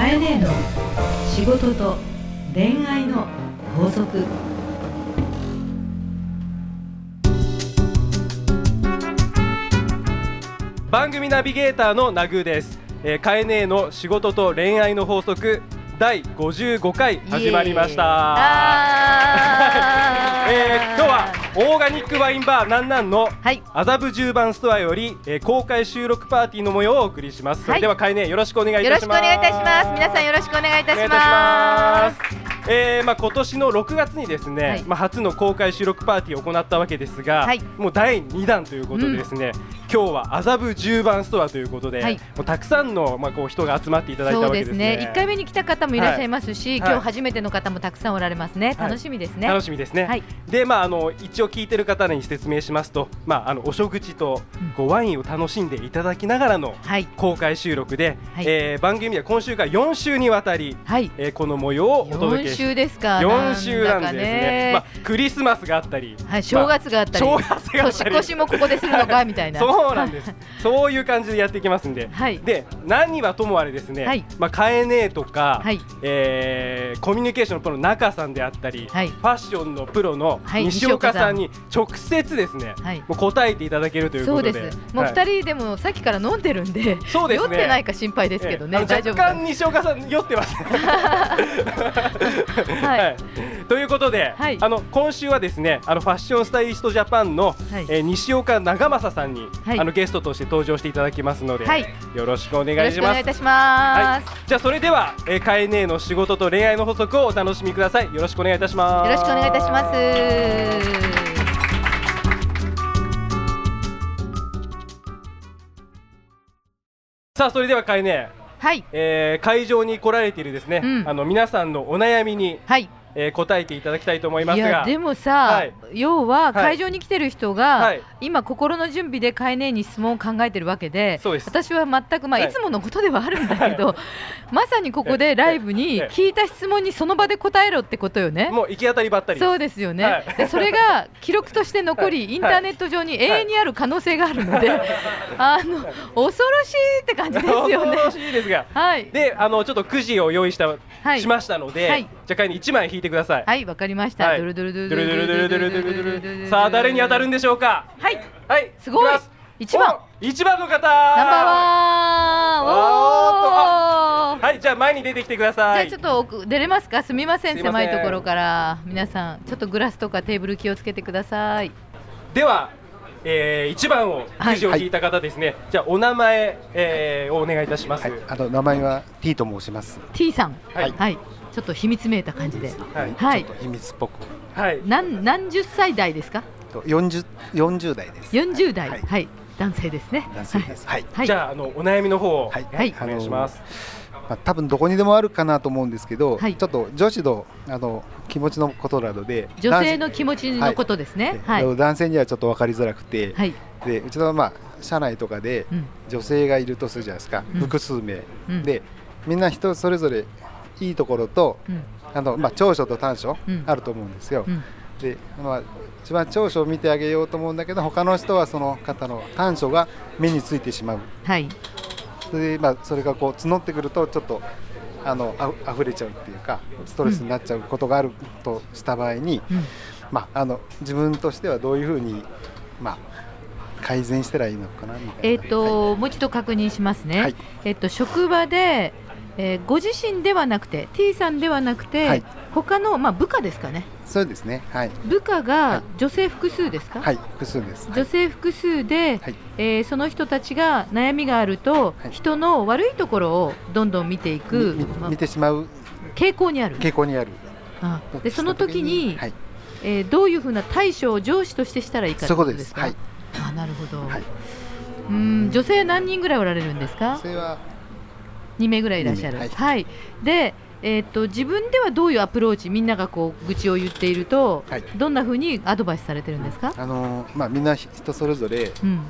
かえねえの仕事と恋愛の法則。番組ナビゲーターのナグーです、えー、カエネーの仕事と恋愛の法則第55回始まりました。えー、今日はオーガニックワインバーなんなんのはい。麻布十番ストアより、えー、公開収録パーティーの模様をお送りします、それではカエネーよろしくお願いいよろしくおたします願いいたします。皆さんよろしくお願いいたします。えー、まあ今年の6月にですね、はい。まあ初の公開収録パーティーを行ったわけですが、はい。もう第2弾ということでですね、今日は麻布十番ストアということで、はいもうたくさんのまあこう人が集まっていただいたわけですすね。ね。一回目に来た方もいらっしゃいますし、はい今日初めての方もたくさんおられますね。楽しみですね。楽しみですね。はいで、まああの一応聞いてる方に説明しますと、まああのお食事とうんこうワインを楽しんでいただきながらのはい公開収録で、はいえー番組では今週から4週にわたり、はい。えーこの模様をお届四けし週ですか。4週なんですだかね。まあクリスマスがあったり、はい。正月があったり、正月があったり年越しもここでするのかみたいな。そうなんです。そういう感じでやっていきますんで。はいで、何はともあれですね。はいまあ、カエネーとか、はいえーコミュニケーションのプロの中さんであったり、はいファッションのプロのはい西岡さんに直接ですね、はいもう答えていただけるというそうでことで。す。もうはい二人でもさっきから飲んでるんで、そうですね酔ってないか心配ですけどね。えー若干西岡さん酔ってます。はいということで、はいあの今週はですね、あのファッションスタイリストジャパンの、はいえー西岡長政さんに、はいあのゲストとして登場していただきますので、はいよろしくお願いしますしくお願いい。たします。はい、じゃあそれでは、えー、カエネーの仕事と恋愛の法則をお楽しみください。よろしくお願いいたします。よろしくお願いいたします。さあそれではカエネー、はい。えー、会場に来られているですね、うんあの皆さんのお悩みに、はい。えー、答えていただきたいと思いますが、いやでもさ、はい。要ははい。会場に来てる人が、はい。今心の準備でカエネに質問を考えてるわけでそうです。私は全く、まあはい。い、つものことではあるんだけど まさにここでライブにええ聞いた質問にその場で答えろってことよね。もう行き当たりばったり。そうですよね、はい。でそれが 記録として残り、はい。インターネット上に永遠にある可能性があるので、あの恐ろしいって感じですよね。恐。ろしいですが。はい、で、あのちょっとくじを用意した、はいしましたので、はいじゃあカエネ一枚引いてください。はい、わかりました。はいドゥルドゥルドルドゥルドゥルドゥルドゥルドゥルドゥルさあ誰に当たるんででしょうか。はい、はい。すごい一番お一番の方。ナンバーワンおーはい、じゃあ前に出てきてください。じゃあちょっと奥出れますかすみません狭いところから皆さんちょっとグラスとかテーブル気をつけてくださいでは、えー、1番をくじを引いた方ですね、じゃあお名前、えー、をお願いいたします。はい、あの名前は T と申します。T さん。はい。はい。ちょっと秘密めいた感じで。はい。はい。ちょっと秘密っぽく。はい、何何十歳代ですか？と40 40代です。40代。ははい。い、男性ですね。男性です。はい。はい。じゃああのお悩みの方を、はい。はい。お願いします。まあ多分どこにでもあるかなと思うんですけど、はい。ちょっと女子のあの気持ちのことなどで、女性の気持ちのことですね。はい。男男性にはちょっと分かりづらくて、はい。でうちのまあ社内とかでうん。女性がいるとするじゃないですか、うん。複数名、うん。でみんな人それぞれいいところとうん。あのまあ長所と短所うん。あると思うんですよ。うん。でまあ、一番長所を見てあげようと思うんだけど他の人はその方の短所が目についてしまう。はいそれで、まあ、それがこう募ってくるとちょっとあのあ溢れちゃうっていうかストレスになっちゃうことがあるとした場合に、うんまあ、あの自分としてはどういうふうに、まあ、改善したらいいのかなみたいな。えっ、と、もう一度確認しますね。はいえっ、と職場で、えーご自身ではなくて T さんではなくて、はい他のまあ部下ですかね。そうですねはい、部下はがい女性複数ですか？はい、複数です。女性複数で、はいえーその人たちが悩みがあると、はい人の悪いところをどんどん見ていく、まあ見てしまう傾向にある。傾向にある。あでその時に、はい、えーどういうふうな対処を上司としてしたらいいかといことですすか。はい、あなるほど。はい、うん女性何人ぐらいおられるんですか？そ。れは2名ぐらいいらっしゃる。二は名い、で、えーっと自分ではどういうアプローチ、みんながこう愚痴を言っていると、はい。どんな風にアドバイスされてるんですか？あのまあみんな人それぞれうん、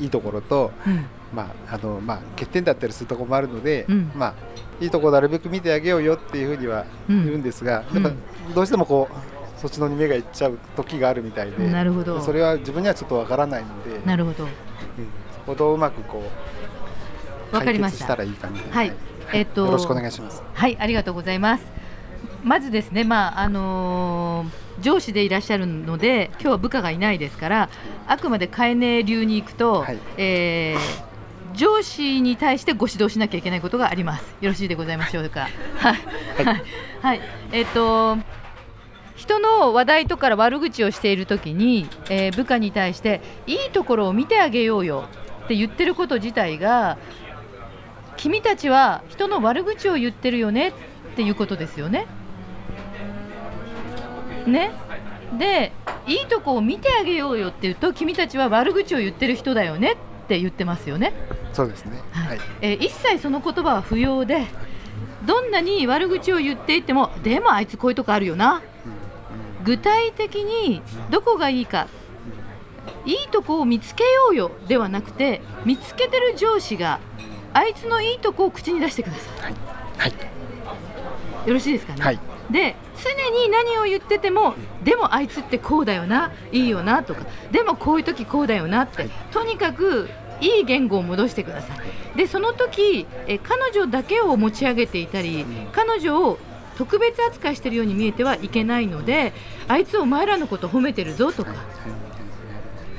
いいところとうん、まああのまあ欠点だったりするところもあるので、うん。まあいいところなるべく見てあげようよっていうふうにはうん。言うんですが、うん。どうしてもこうそっちのに目がいっちゃう時があるみたいで、なるほど。それは自分にはちょっとわからないので、なるほど。うん。そこをどううまくこうわかりまし解決したたらいいかみたい。な。はいえっとよろしくお願いします。はい、ありがとうございます。まずですね、まああのー上司でいらっしゃるので、今日は部下がいないですから、あくまでカエネ流に行くと、はいえー上司に対してご指導しなきゃいけないことがあります。よろしいでございましょうか。はい、はい、はい、えっ、と。人の話題とか悪口をしているときに、えー部下に対していいところを見てあげようよって言ってること自体が君たちは人の悪口を言ってるよねっていうことですよね。ね？でいいとこを見てあげようよって言うと君たちは悪口を言ってる人だよねって言ってますよね。そうですね。はい。えー一切その言葉は不要でどんなに悪口を言っていてもでもあいつこういうとこあるよな具体的にどこがいいかいいとこを見つけようよではなくて見つけてる上司があいつのいいとこを口に出してくださはい。はい。いよろしいですかね、はい。で常に何を言っててもでもあいつってこうだよないいよなとかでもこういう時こうだよなって、はい。とにかくいい言語を戻してください。でその時え彼女だけを持ち上げていたり彼女を特別扱いしているように見えてはいけないのであいつお前らのこと褒めてるぞとか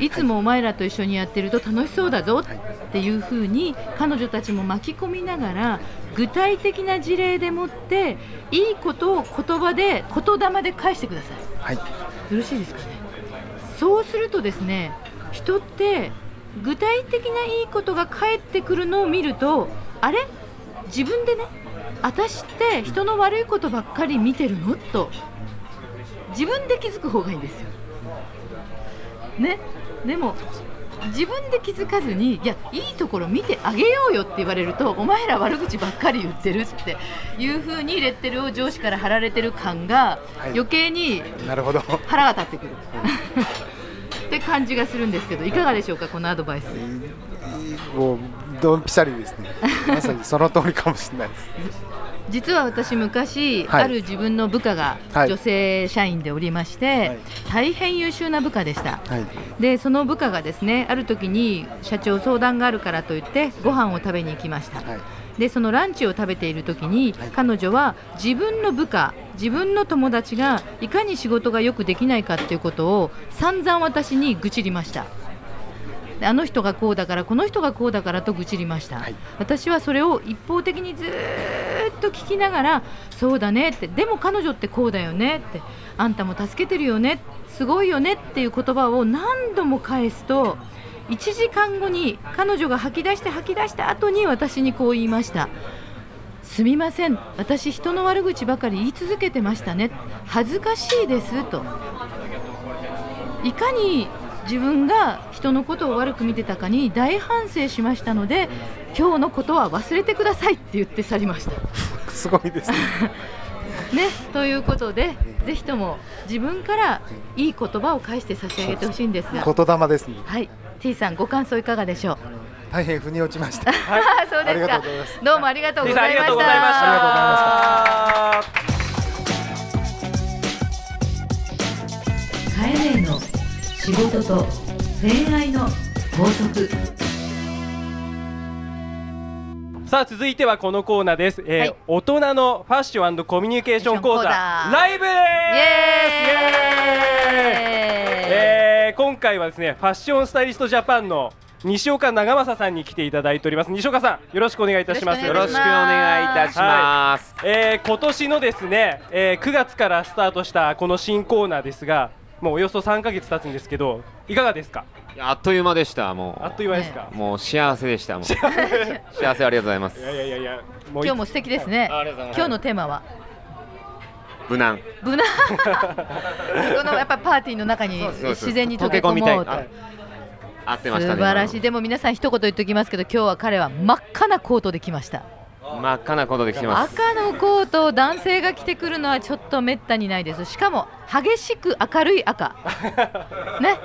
いつもお前らと一緒にやってると楽しそうだぞっていうふうに彼女たちも巻き込みながら具体的な事例でもっていいことを言葉で言霊で返してください。はい。よろしいですかねそうするとですね人って具体的ないいことが返ってくるのを見るとあれ？自分でね私って人の悪いことばっかり見てるの？と自分で気づく方がいいんですよ。ね？でも自分で気づかずにいやいいところ見てあげようよって言われるとお前ら悪口ばっかり言ってるっていうふうにレッテルを上司から貼られてる感がはい余計に。腹が立ってくるって感じがするんですけどいかがでしょうかこのアドバイスもうドンピシャリですね。まさにその通りかもしれないです。実は私昔、はい。ある自分の部下がはい。女性社員でおりまして、はい。大変優秀な部下でした。はい。でその部下がですねある時に社長相談があるからといってご飯を食べに行きました、はい。でそのランチを食べている時に、はい。彼女は自分の部下自分の友達がいかに仕事がよくできないかっていうことを散々私に愚痴りました。であの人がこうだからこの人がこうだからと愚痴りました、はい。私はそれを一方的にずーっと聞きながらそうだねってでも彼女ってこうだよねってあんたも助けてるよねすごいよねっていう言葉を何度も返すと1時間後に彼女が吐き出して吐き出した後に私にこう言いました。すみません。私人の悪口ばかり言い続けてましたね。恥ずかしいですと。いかに自分が人のことを悪く見てたかに大反省しましたので今日のことは忘れてくださいって言って去りました。すごいですね。ね、ということでぜひとも自分からいい言葉を返して差し上げてほしいんですが、言霊ですね。はい T さんご感想いかがでしょう？大変腑に落ちました。あ そうですかありがとうございます。どうもありがとうございました。ありがとうございました。あカエネの仕事と恋愛の法則。さあ続いてはこのコーナーです、えーはい。大人のファッションコミュニケーション講座ライブです！イエーイ！えー今回はですねファッションスタイリストジャパンの西岡長政さんに来ていただいております。西岡さんよろしくお願いいたします。よろしくお願いいたします。よろしくお願い。えー今年のですね、えー9月からスタートしたこの新コーナーですがもうおよそ3ヶ月経つんですけどいかがですか？あっという間でした。もう。あっという間ですか、もう幸せでした。もう。幸せ。ありがとうございます。い。やいやいやいやもうい今日も素敵ですね。あありがとうございます。今日のテーマは？無難。無難。このやっぱパーティーの中に自然に溶け込もうとあ合ってましたね。素晴らしい。でも皆さん一言言っておきますけど今日は彼は真っ赤なコートで来ました。今真っ赤なことで来てます。赤のコートを男性が着てくるのはちょっとめったにないです。しかも激しく明るい赤。ね。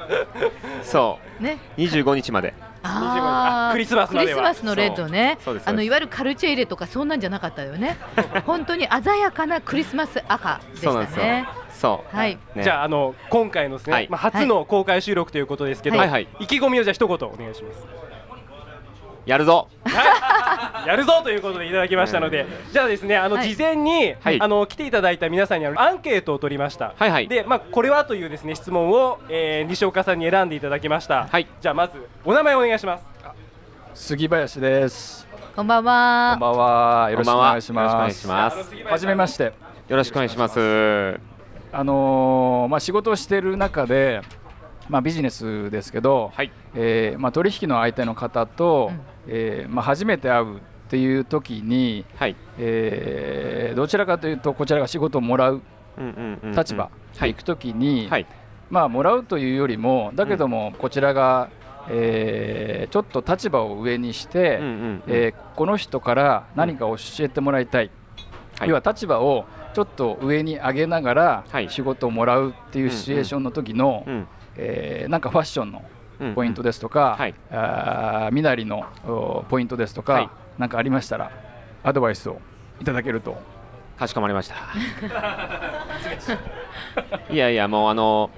そね。う。25日まで。あクリスマスクリスマスのレッドね。そう。そうです。あのいわゆるカルチェイレとかそんなんじゃなかったよね。本当に鮮やかなクリスマス赤でそうなんですよ。したね。そう。はい。ね。じゃああの今回のですね、はい。まあ、初の公開収録ということですけど、はい。はい。意気込みをじゃあ一言お願いします。やるぞ。やるぞということでいただきましたので、じゃあですねあのはい事前に、はいあの来ていただいた皆さんにアンケートを取りました。はいはいでまあこれはというですね質問を、えー西岡さんに選んでいただきました。はいじゃあまずお名前お願いします。杉林です。こんばんこはんばんは。よろしくお願いしこんばんはよろます。しくお願いしますはじめまして。よろしくお願いします。あのーまあ仕事をしている中で、まあビジネスですけど、はい。えーまあ取引の相手の方と、うん。えーまあ初めて会うっていう時に、はい。えーどちらかというとこちらが仕事をもらう立場はい。で行く時に、はい。まあもらうというよりもだけどもこちらが、えーちょっと立場を上にして、うんうんうん。えーこの人から何か教えてもらいたい、はい。要は立場をちょっと上に上げながらはい。仕事をもらうっていうシチュエーションの時の、うんえーなんかファッションのうん。ポイントですとか、はい。あー身なりのおポイントですとか、はい。なんかありましたらアドバイスをいただけると。かしこまりました。いやいやもうあの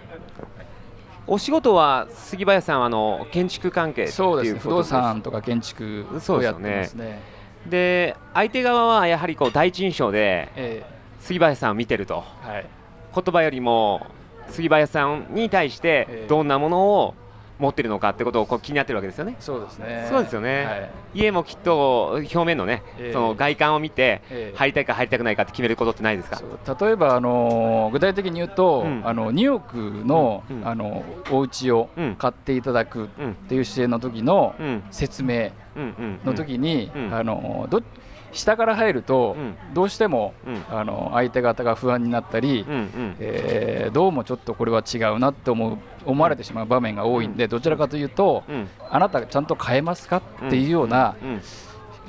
お仕事は杉林さんはあの建築関係っていうそうですね。不動産とか建築をやってますね。で相手側はやはりこう第一印象でえ杉林さんを見てると。ーはい。言葉よりも杉林さんに対しええ。てどんなものを持ってるのかってことをこう気になってるわけですよね。そうですね。そうですよね。はい。家もきっと表面のね、ええ。その外観を見て、ええ。入りたいか入りたくないかって決めることってないですか？例えば、あのー具体的に言うと、うん。あの2億の,、うん。あのお家をうん。買っていただくっうん。ていう姿勢の時のうん。説明の時に、うん。あのど下から入ると、うん。どうしても、うん。あの相手方が不安になったり、うんうん。えーどうもちょっとこれは違うなって思う思われてしまう場面が多いんで、どちらかというと、うん。あなたちゃんと変えますかっていうような、うん。うん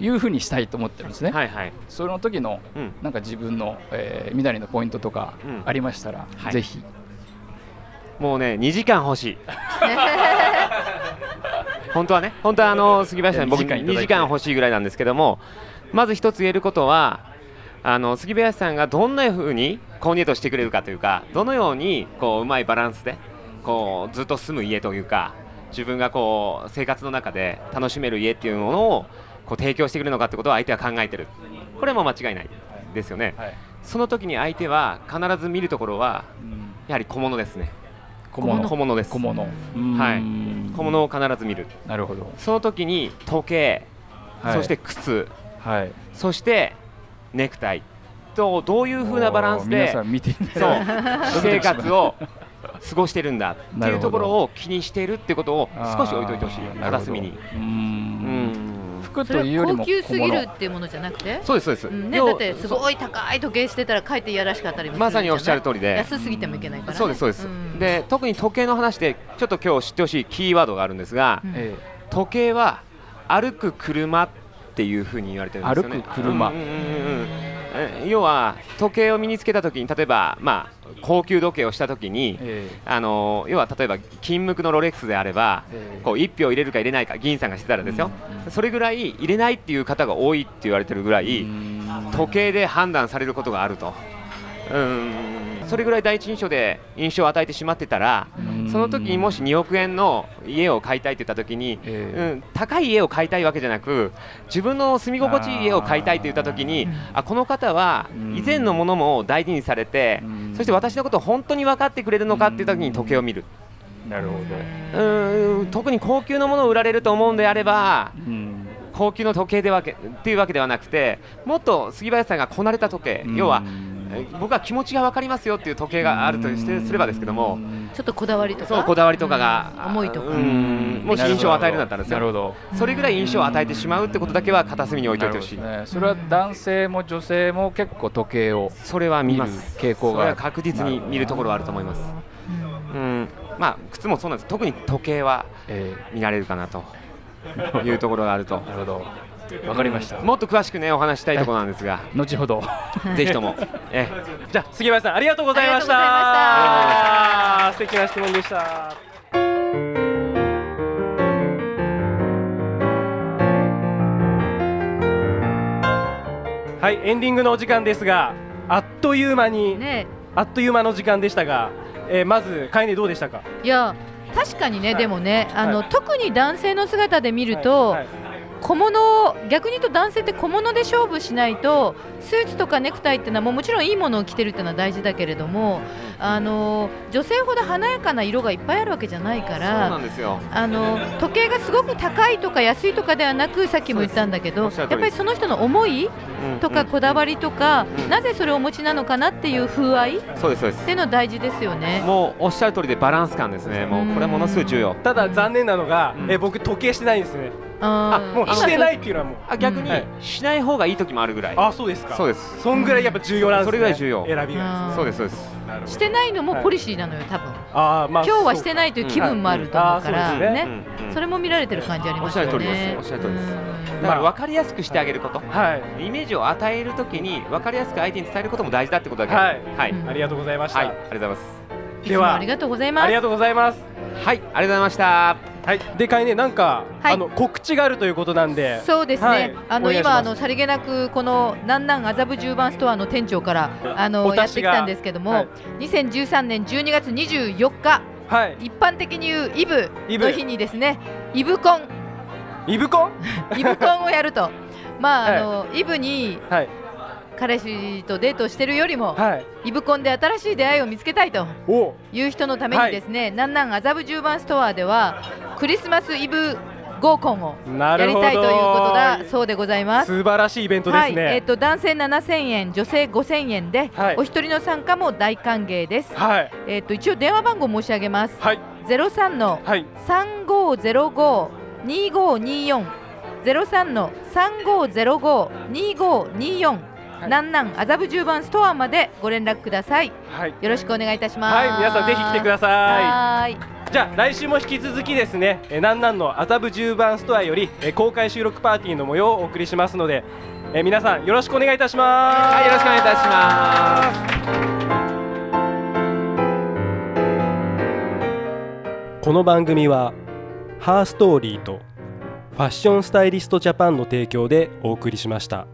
いうふうにしたいと思ってるんですね。はいはい。その時のうん。なんか自分の、えー、みなりのポイントとかうん。ありましたら、はい。ぜひ。もうね2時間欲しい。本当はね本当はあの杉林さん僕2時間いただいて。2時間欲しいぐらいなんですけどもまず一つ言えることはあの杉林さんがどんなふうにコーディネートしてくれるかというかどのようにこううまいバランスでこうずっと住む家というか自分がこう生活の中で楽しめる家っていうものをこう提供してくれるのかってことを相手は考えてる。これも間違いない。ですよね、はい。その時に相手は必ず見るところはうんやはり小物ですね。小物。小物です。小物。はい。うん。小物を必ず見る。なるほど、その時に時計、はい。そして靴はい。そしてネクタイ。とどういう風なバランスでおー皆さん見ていたそう 生活を過ごしてるんだってないうところを気にしているってことを少し置いといてほしい。片隅に。ううん。ん。服それというよりもは高級すぎるっていうものじゃなくて？そうですそうです、うんね、要だってすごい高い時計してたらかえっていやらしかったりもするまさにおっしゃると通りで。安すぎてもいけないから、ね、そうですそうです、ん。で特に時計の話でちょっと今日知ってほしいキーワードがあるんですが、うん。え。時計は歩く車っていうふうに言われてるんですよね。歩く車。要は時計を身につけた時に例えばまあ高級時計をした時に、えあの要は例えば金無垢のロレックスであれば、ええ。こう1票入れるか入れないか議員さんがしてたらですよ、それぐらい入れないっていう方が多いって言われてるぐらい、うん。時計で判断されることがあると。うん。それぐらい第一印象で印象を与えてしまってたら、うんその時にもし2億円の家を買いたいって言った時に、ええ。うん、高い家を買いたいわけじゃなく自分の住み心地いい家を買いたいって言った時にあこの方はうん。以前のものも大事にされてうん。そして私のことを本当に分かってくれるのかっていう時に時計を見る。なるほうん特に高級なものを売られると思うんであれば高級の時計でわけっていうわけではなくてもっと杉林さんがこなれた時計要はえ僕は気持ちが分かりますよっていう時計があるとしてすればですけども。ちょっとこだわりとか？そうこだわりとかがうん思いとか？うん。もし印象を与えるんだったらですよ。なるほど。それぐらい印象を与えてしまうってことだけは片隅に置いておいてほしい、ねそれは男性も女性も結構時計をそれは見る傾向がそれは確実に見るところはあると思います。うん。まあ靴もそうなんです。特に時計はえ見られるかなというところがあると。ーなるほどわかりました。もっと詳しくねお話したいところなんですが。後ほど。ぜひとも。えじゃあ杉林さんありがとうございました。あ素敵な質問でした。はいエンディングのお時間ですがあっという間に、ね。あっという間の時間でしたが、えーまずカイネどうでしたか？いや確かにねでもねあの、はい。特に男性の姿で見ると、はい小物逆に言うと男性って小物で勝負しないとスーツとかネクタイっていうのはもうもちろんいいものを着てるっていうのは大事だけれどもあの女性ほど華やかな色がいっぱいあるわけじゃないかそうらなんですよ。あの時計がすごく高いとか安いとかではなくさっきも言ったんだけどやっぱりその人の思いとかこだわりとか、うん。なぜそれをお持ちなのかなっていう風合いっそうですそうです。ていうの大事ですよね。もうおっしゃる通りでバランス感ですね。もうこれはものすごい重要。ただ残念なのが、うん。え僕時計してないんですねあもうしてないっていうのはもう。あ逆にはい。しない方がいい時もあるぐらい。あそうですか。そうです。そんぐらいやっぱ重要なんですね。それぐらい重要。選びがそうですそうです。してないのもポリシーなのよ多分。あーまあ今日はしてないという気分もあると思うからね。うんうん。それも見られてる感じありますよね。おっしゃる通りです。おっしゃる通りです。うん。だから分かりやすくしてあげること。はい。イメージを与えるときに分かりやすく相手に伝えることも大事だってことだけ。はい。ありがとうございました、はい、ありがとうございます。ではもありがとうございます。ありがとうございます。はい、ありがとうございましたはい。でかいねなんか、はい。あの告知があるということなんで。そうですね、はい。あの今あのさりげなくこの南南麻布十番ストアの店長からあのやってきたんですけども、はい。2013年12月24日はい。一般的に言うイブの日にですねイブコン。イブコン？イブコンをやると。まあ、はい。あのイブにはい。彼氏とデートをしてるよりも、はい。イブコンで新しい出会いを見つけたいとお。いう人のためにですね、南南麻布十番ストアではクリスマスイブ合コンをやりたいということだそうでございます。素晴らしいイベントですね。はい、えっ、と男性7000円、女性5000円で、はい。お一人の参加も大歓迎です。はい。えっ、と一応電話番号申し上げます。はい。03のはい。3505 2524 03の3505 2524南南麻布十番ストアまでご連絡ください。はいよろしくお願いいたします。はい皆さんぜひ来てくださいはーい。じゃあ来週も引き続きですね、えー、なんなんの麻布十番ストアより、えー公開収録パーティーの模様をお送りしますので、えー皆さんよろしくお願いいたします。はい、よろしくお願いいたしますこの番組はハーストーリーとファッションスタイリストジャパンの提供でお送りしました。